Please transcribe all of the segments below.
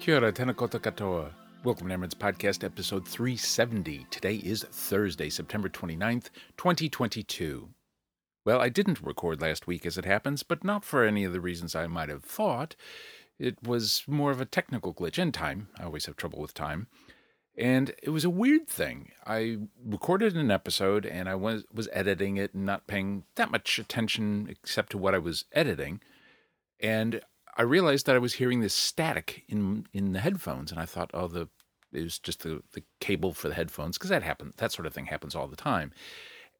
Kia ora, tēnā koutou katoa. Welcome to AmeriNZ Podcast, episode 370. Today is Thursday, September 29th, 2022. Well, I didn't record last week as it happens, but not for any of the reasons I might have thought. It was more of a technical glitch in time. I always have trouble with time. And it was a weird thing. I recorded an episode and I was, was editing it and not paying that much attention except to what I was editing. And I realized that I was hearing this static in in the headphones, and I thought, oh, the it was just the the cable for the headphones because that happens. That sort of thing happens all the time.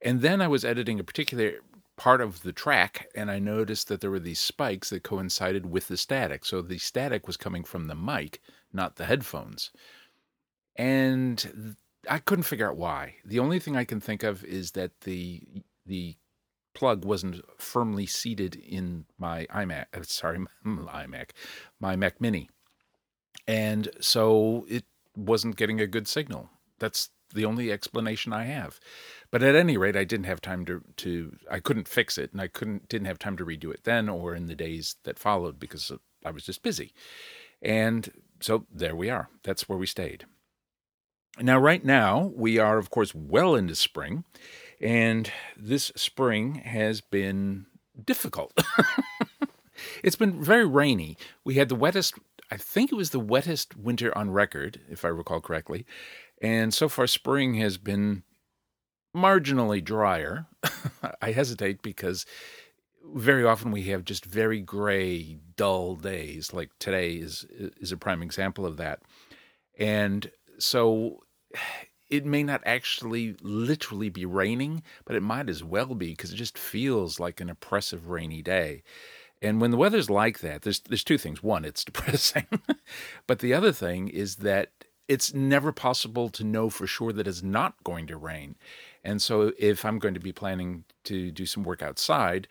And then I was editing a particular part of the track, and I noticed that there were these spikes that coincided with the static. So the static was coming from the mic, not the headphones. And I couldn't figure out why. The only thing I can think of is that the the plug wasn't firmly seated in my iMac. Uh, sorry, my iMac, my Mac Mini, and so it wasn't getting a good signal. That's the only explanation I have. But at any rate, I didn't have time to to I couldn't fix it, and I couldn't didn't have time to redo it then or in the days that followed because I was just busy. And so there we are. That's where we stayed. Now, right now, we are, of course, well into spring, and this spring has been difficult. it's been very rainy. We had the wettest, I think it was the wettest winter on record, if I recall correctly. And so far, spring has been marginally drier. I hesitate because very often we have just very gray, dull days. Like today is is a prime example of that. And so it may not actually literally be raining, but it might as well be because it just feels like an oppressive rainy day. And when the weather's like that, there's there's two things. One, it's depressing, but the other thing is that it's never possible to know for sure that it's not going to rain. And so if I'm going to be planning to do some work outside,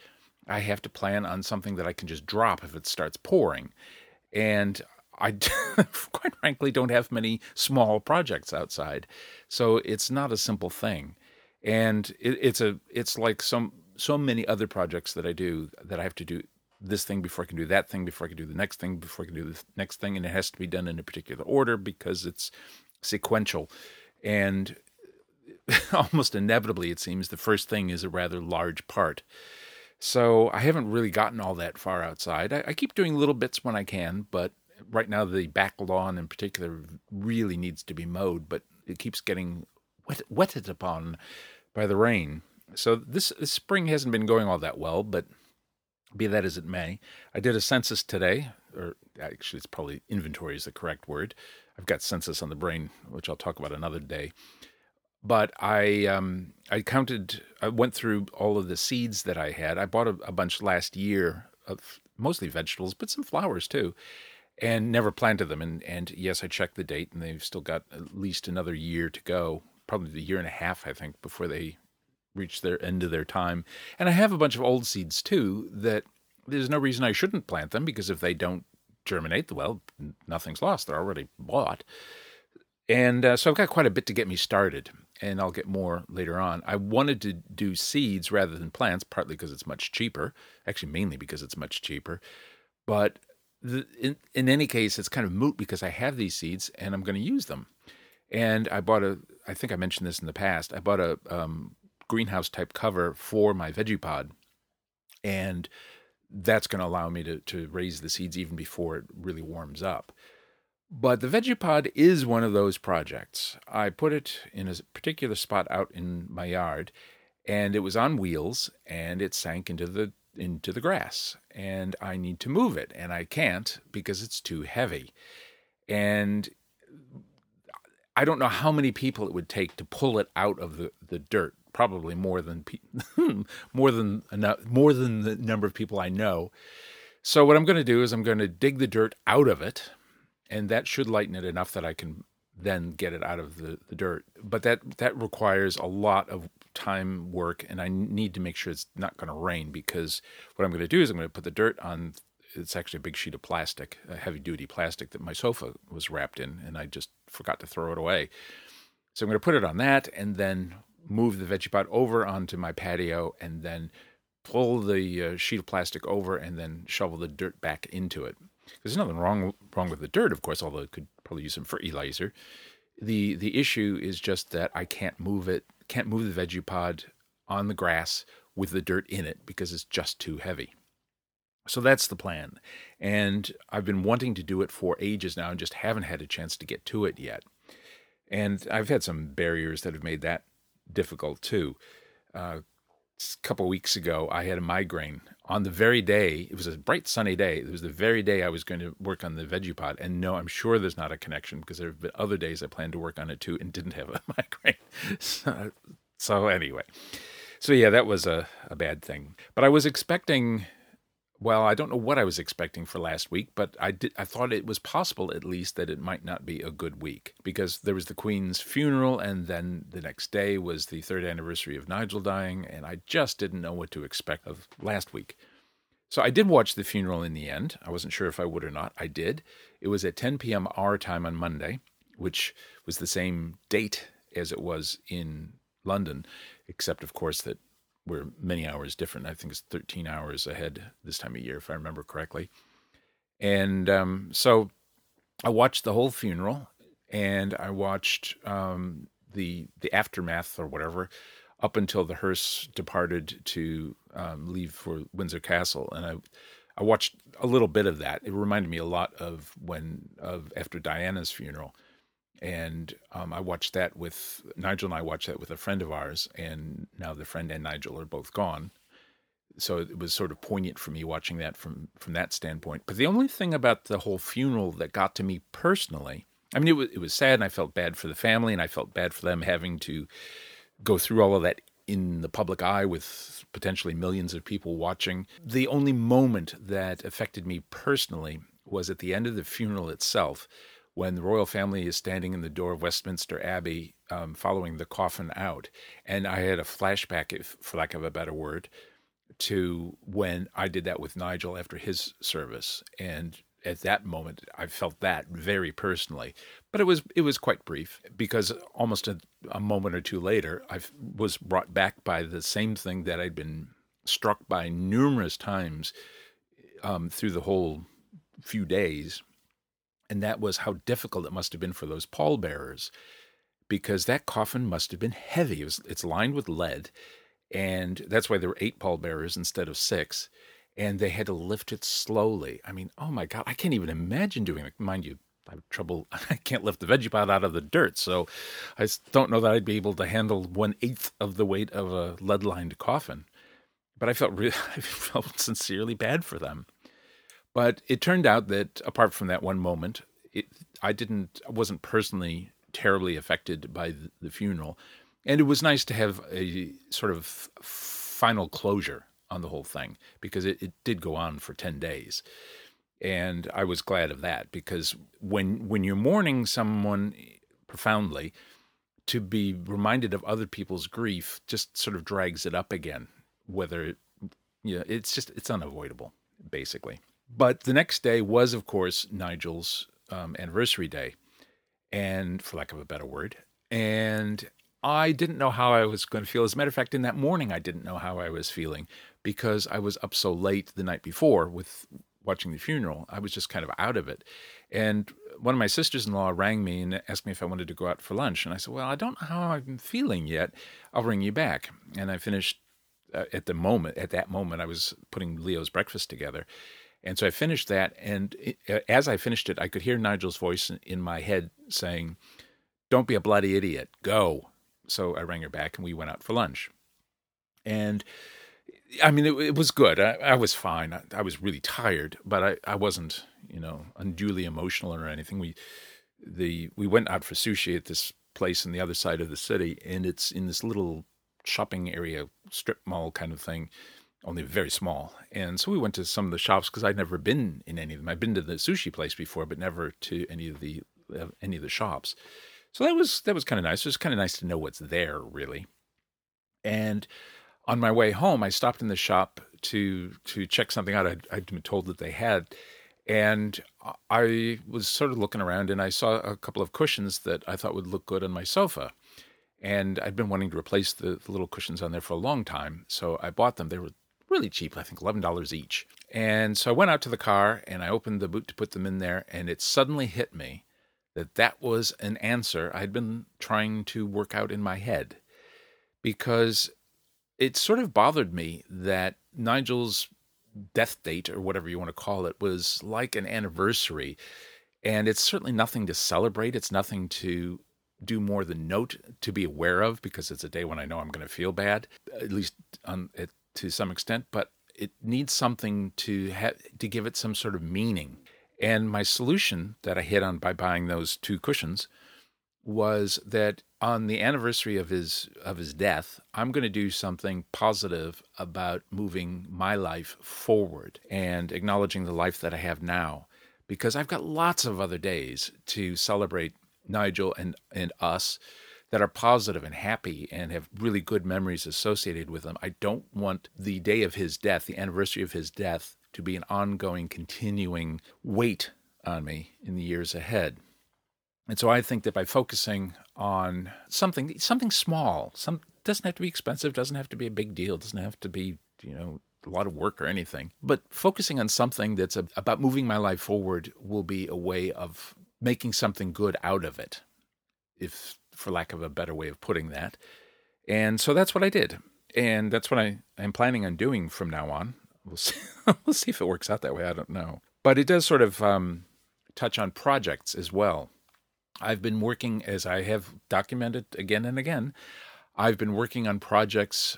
I have to plan on something that I can just drop if it starts pouring. And I quite frankly don't have many small projects outside, so it's not a simple thing, and it, it's a it's like some so many other projects that I do that I have to do this thing before I can do that thing before I can do the next thing before I can do the next thing, and it has to be done in a particular order because it's sequential, and almost inevitably it seems the first thing is a rather large part. So I haven't really gotten all that far outside. I, I keep doing little bits when I can, but right now the back lawn in particular really needs to be mowed, but it keeps getting wet, wetted upon by the rain. So this, this spring hasn't been going all that well, but be that as it may, I did a census today, or actually it's probably inventory is the correct word. I've got census on the brain, which I'll talk about another day. But I um, I counted, I went through all of the seeds that I had. I bought a, a bunch last year of mostly vegetables, but some flowers too and never planted them. And and yes, I checked the date, and they've still got at least another year to go, probably a year and a half, I think, before they reach their end of their time. And I have a bunch of old seeds too that there's no reason I shouldn't plant them because if they don't germinate, well, nothing's lost. They're already bought. And uh, so I've got quite a bit to get me started, and I'll get more later on. I wanted to do seeds rather than plants, partly because it's much cheaper, actually, mainly because it's much cheaper. But in, in any case, it's kind of moot because I have these seeds and I'm going to use them. And I bought a, I think I mentioned this in the past, I bought a um, greenhouse type cover for my veggie pod. And that's going to allow me to, to raise the seeds even before it really warms up. But the veggie pod is one of those projects. I put it in a particular spot out in my yard, and it was on wheels, and it sank into the into the grass and I need to move it and I can't because it's too heavy. And I don't know how many people it would take to pull it out of the, the dirt. Probably more than more than enough, more than the number of people I know. So what I'm going to do is I'm going to dig the dirt out of it, and that should lighten it enough that I can then get it out of the, the dirt. But that that requires a lot of time work and I need to make sure it's not going to rain because what I'm going to do is I'm going to put the dirt on it's actually a big sheet of plastic, a heavy duty plastic that my sofa was wrapped in and I just forgot to throw it away. So I'm going to put it on that and then move the veggie pod over onto my patio and then pull the uh, sheet of plastic over and then shovel the dirt back into it. There's nothing wrong wrong with the dirt, of course, although it could probably use some fertilizer. The the issue is just that I can't move it, can't move the veggie pod on the grass with the dirt in it because it's just too heavy. So that's the plan. And I've been wanting to do it for ages now and just haven't had a chance to get to it yet. And I've had some barriers that have made that difficult too. Uh, a couple weeks ago, I had a migraine on the very day. It was a bright sunny day. It was the very day I was going to work on the veggie pod. And no, I'm sure there's not a connection because there have been other days I planned to work on it too and didn't have a migraine. so, so anyway, so yeah, that was a, a bad thing. But I was expecting well, I don't know what I was expecting for last week, but I did. I thought it was possible, at least, that it might not be a good week because there was the Queen's funeral, and then the next day was the third anniversary of Nigel dying, and I just didn't know what to expect of last week. So I did watch the funeral in the end. I wasn't sure if I would or not. I did. It was at 10 p.m. our time on Monday, which was the same date as it was in London, except, of course, that we're many hours different. I think it's 13 hours ahead this time of year, if I remember correctly. And um, so I watched the whole funeral and I watched um, the the aftermath or whatever up until the hearse departed to um, leave for Windsor Castle. And I I watched a little bit of that. It reminded me a lot of when of after Diana's funeral and um, I watched that with Nigel and I watched that with a friend of ours, and now the friend and Nigel are both gone. So it was sort of poignant for me watching that from from that standpoint. But the only thing about the whole funeral that got to me personally, I mean, it was it was sad, and I felt bad for the family, and I felt bad for them having to go through all of that in the public eye with potentially millions of people watching. The only moment that affected me personally was at the end of the funeral itself when the royal family is standing in the door of Westminster Abbey um, following the coffin out. And I had a flashback, if, for lack of a better word, to when I did that with Nigel after his service. And at that moment, I felt that very personally. But it was it was quite brief because almost a, a moment or two later, I was brought back by the same thing that I'd been struck by numerous times um, through the whole few days and that was how difficult it must have been for those pallbearers because that coffin must have been heavy. It was, it's lined with lead, and that's why there were eight pallbearers instead of six. And they had to lift it slowly. I mean, oh my God, I can't even imagine doing it. Mind you, I have trouble. I can't lift the veggie pod out of the dirt, so I don't know that I'd be able to handle one eighth of the weight of a lead-lined coffin. But I felt really, I felt sincerely bad for them. But it turned out that apart from that one moment, it, I didn't, wasn't personally terribly affected by the, the funeral, and it was nice to have a sort of final closure on the whole thing because it, it did go on for ten days, and I was glad of that because when when you're mourning someone profoundly, to be reminded of other people's grief just sort of drags it up again. Whether you know, it's just it's unavoidable, basically. But the next day was, of course, Nigel's um, anniversary day, and for lack of a better word, and I didn't know how I was going to feel. As a matter of fact, in that morning, I didn't know how I was feeling because I was up so late the night before with watching the funeral. I was just kind of out of it. And one of my sisters in law rang me and asked me if I wanted to go out for lunch. And I said, Well, I don't know how I'm feeling yet. I'll ring you back. And I finished uh, at the moment, at that moment, I was putting Leo's breakfast together. And so I finished that, and it, uh, as I finished it, I could hear Nigel's voice in, in my head saying, "Don't be a bloody idiot, go." So I rang her back, and we went out for lunch. And I mean, it, it was good. I, I was fine. I, I, was really tired, but I, I wasn't, you know, unduly emotional or anything. We the we went out for sushi at this place on the other side of the city, and it's in this little shopping area, strip mall kind of thing only very small. And so we went to some of the shops because I'd never been in any of them. I'd been to the sushi place before, but never to any of the uh, any of the shops. So that was that was kind of nice. It was kind of nice to know what's there, really. And on my way home, I stopped in the shop to to check something out. I'd, I'd been told that they had, and I was sort of looking around, and I saw a couple of cushions that I thought would look good on my sofa. And I'd been wanting to replace the, the little cushions on there for a long time, so I bought them. They were really cheap, I think $11 each. And so I went out to the car and I opened the boot to put them in there, and it suddenly hit me that that was an answer I'd been trying to work out in my head. Because it sort of bothered me that Nigel's death date or whatever you want to call it was like an anniversary. And it's certainly nothing to celebrate. It's nothing to do more than note to be aware of because it's a day when I know I'm going to feel bad at least on it to some extent but it needs something to ha- to give it some sort of meaning. And my solution that I hit on by buying those two cushions was that on the anniversary of his of his death, I'm going to do something positive about moving my life forward and acknowledging the life that I have now. Because I've got lots of other days to celebrate Nigel and and us that are positive and happy and have really good memories associated with them. I don't want the day of his death, the anniversary of his death to be an ongoing, continuing weight on me in the years ahead. And so I think that by focusing on something, something small, some doesn't have to be expensive, doesn't have to be a big deal, doesn't have to be, you know, a lot of work or anything, but focusing on something that's a, about moving my life forward will be a way of making something good out of it, if for lack of a better way of putting that. And so that's what I did. And that's what I am planning on doing from now on. We'll see. we'll see if it works out that way. I don't know, but it does sort of um, touch on projects as well. I've been working, as I have documented again and again. I've been working on projects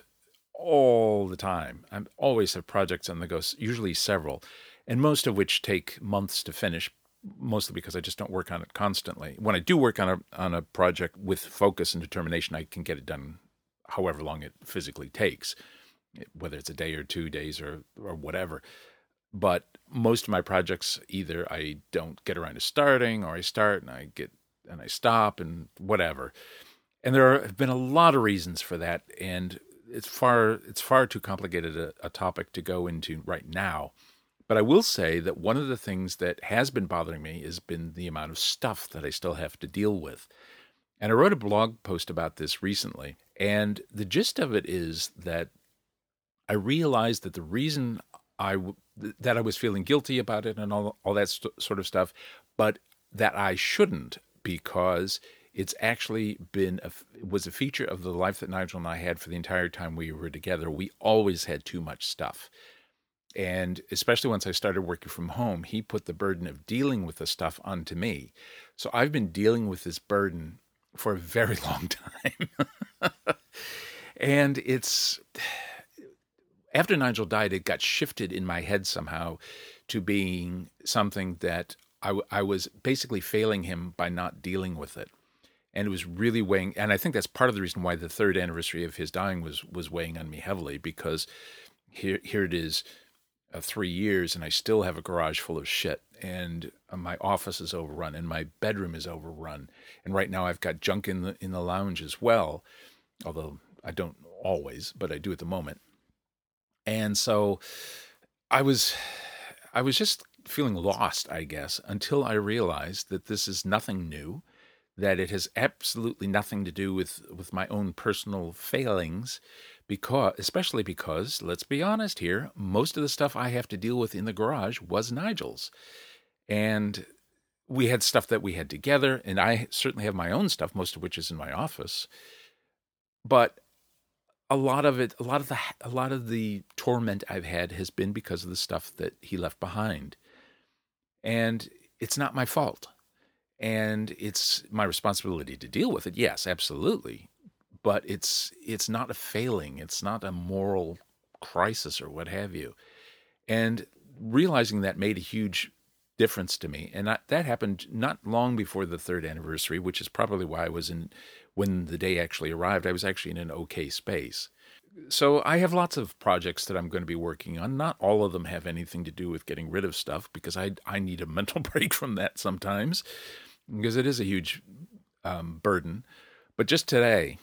all the time. I always have projects on the go, usually several, and most of which take months to finish. Mostly because I just don't work on it constantly. When I do work on a on a project with focus and determination, I can get it done however long it physically takes whether it's a day or two days or or whatever. But most of my projects either I don't get around to starting or I start and I get and I stop and whatever. And there have been a lot of reasons for that and it's far it's far too complicated a, a topic to go into right now. But I will say that one of the things that has been bothering me has been the amount of stuff that I still have to deal with. And I wrote a blog post about this recently. And the gist of it is that I realized that the reason I that I was feeling guilty about it and all all that st- sort of stuff, but that I shouldn't because it's actually been a, was a feature of the life that Nigel and I had for the entire time we were together. We always had too much stuff. And especially once I started working from home, he put the burden of dealing with the stuff onto me. So I've been dealing with this burden for a very long time. and it's after Nigel died, it got shifted in my head somehow to being something that I, I was basically failing him by not dealing with it. And it was really weighing, and I think that's part of the reason why the third anniversary of his dying was was weighing on me heavily because here here it is, uh, three years, and I still have a garage full of shit, and uh, my office is overrun, and my bedroom is overrun, and right now I've got junk in the in the lounge as well, although I don't always, but I do at the moment. And so I was I was just feeling lost, I guess, until I realized that this is nothing new, that it has absolutely nothing to do with with my own personal failings because especially because let's be honest here, most of the stuff I have to deal with in the garage was Nigel's. And we had stuff that we had together and I certainly have my own stuff most of which is in my office. But a lot of it, a lot of the, a lot of the torment I've had has been because of the stuff that he left behind, and it's not my fault, and it's my responsibility to deal with it. Yes, absolutely, but it's it's not a failing. It's not a moral crisis or what have you, and realizing that made a huge difference to me, and that happened not long before the third anniversary, which is probably why I was in when the day actually arrived, I was actually in an okay space. So I have lots of projects that I'm going to be working on. Not all of them have anything to do with getting rid of stuff because I I need a mental break from that sometimes because it is a huge um, burden. But just today,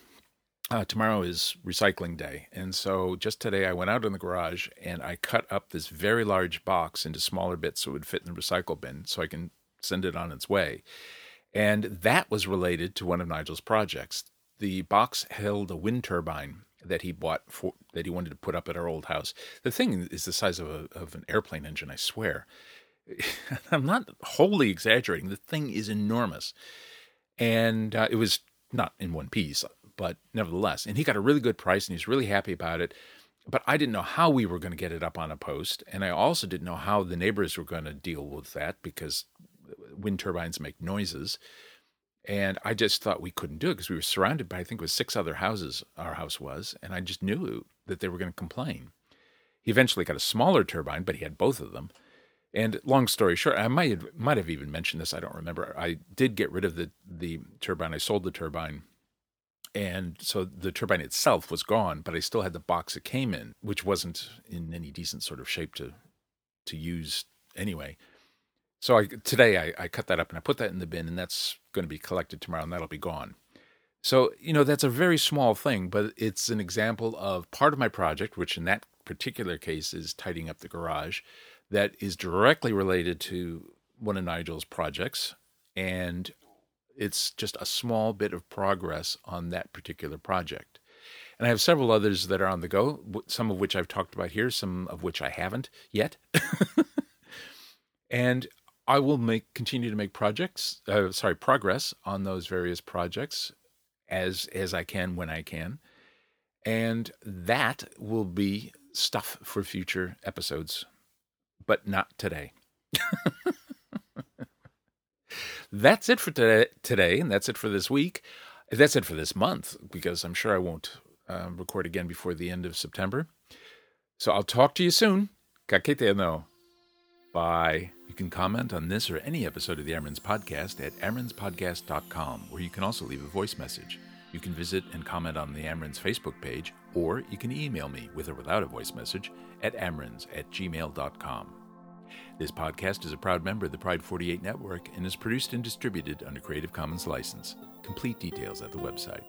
uh, tomorrow is recycling day. And so just today I went out in the garage and I cut up this very large box into smaller bits so it would fit in the recycle bin so I can send it on its way. And that was related to one of Nigel's projects. The box held a wind turbine that he bought for that he wanted to put up at our old house. The thing is the size of a, of an airplane engine, I swear. I'm not wholly exaggerating. The thing is enormous, and uh, it was not in one piece, but nevertheless. And he got a really good price, and he's really happy about it. But I didn't know how we were going to get it up on a post, and I also didn't know how the neighbors were going to deal with that because wind turbines make noises. And I just thought we couldn't do it because we were surrounded by, I think it was six other houses, our house was, and I just knew that they were going to complain. He eventually got a smaller turbine, but he had both of them. And long story short, I might have, might have even mentioned this. I don't remember. I did get rid of the the turbine. I sold the turbine, and so the turbine itself was gone. But I still had the box it came in, which wasn't in any decent sort of shape to to use anyway. So I, today I, I cut that up and I put that in the bin, and that's going to be collected tomorrow, and that'll be gone. So you know that's a very small thing, but it's an example of part of my project, which in that particular case is tidying up the garage, that is directly related to one of Nigel's projects, and it's just a small bit of progress on that particular project. And I have several others that are on the go, some of which I've talked about here, some of which I haven't yet. and I will make continue to make projects, uh, sorry, progress on those various projects as as I can when I can, and that will be stuff for future episodes, but not today. that's it for today, today, and that's it for this week. That's it for this month because I'm sure I won't uh, record again before the end of September. So I'll talk to you soon. Ka kite anō. Bye. You can comment on this or any episode of the AmeriNZ Podcast at amerinzpodcast.com, where you can also leave a voice message. You can visit and comment on the AmeriNZ Facebook page, or you can email me with or without a voice message at amerinz at gmail.com. This podcast is a proud member of the Pride 48 network and is produced and distributed under Creative Commons license. Complete details at the website.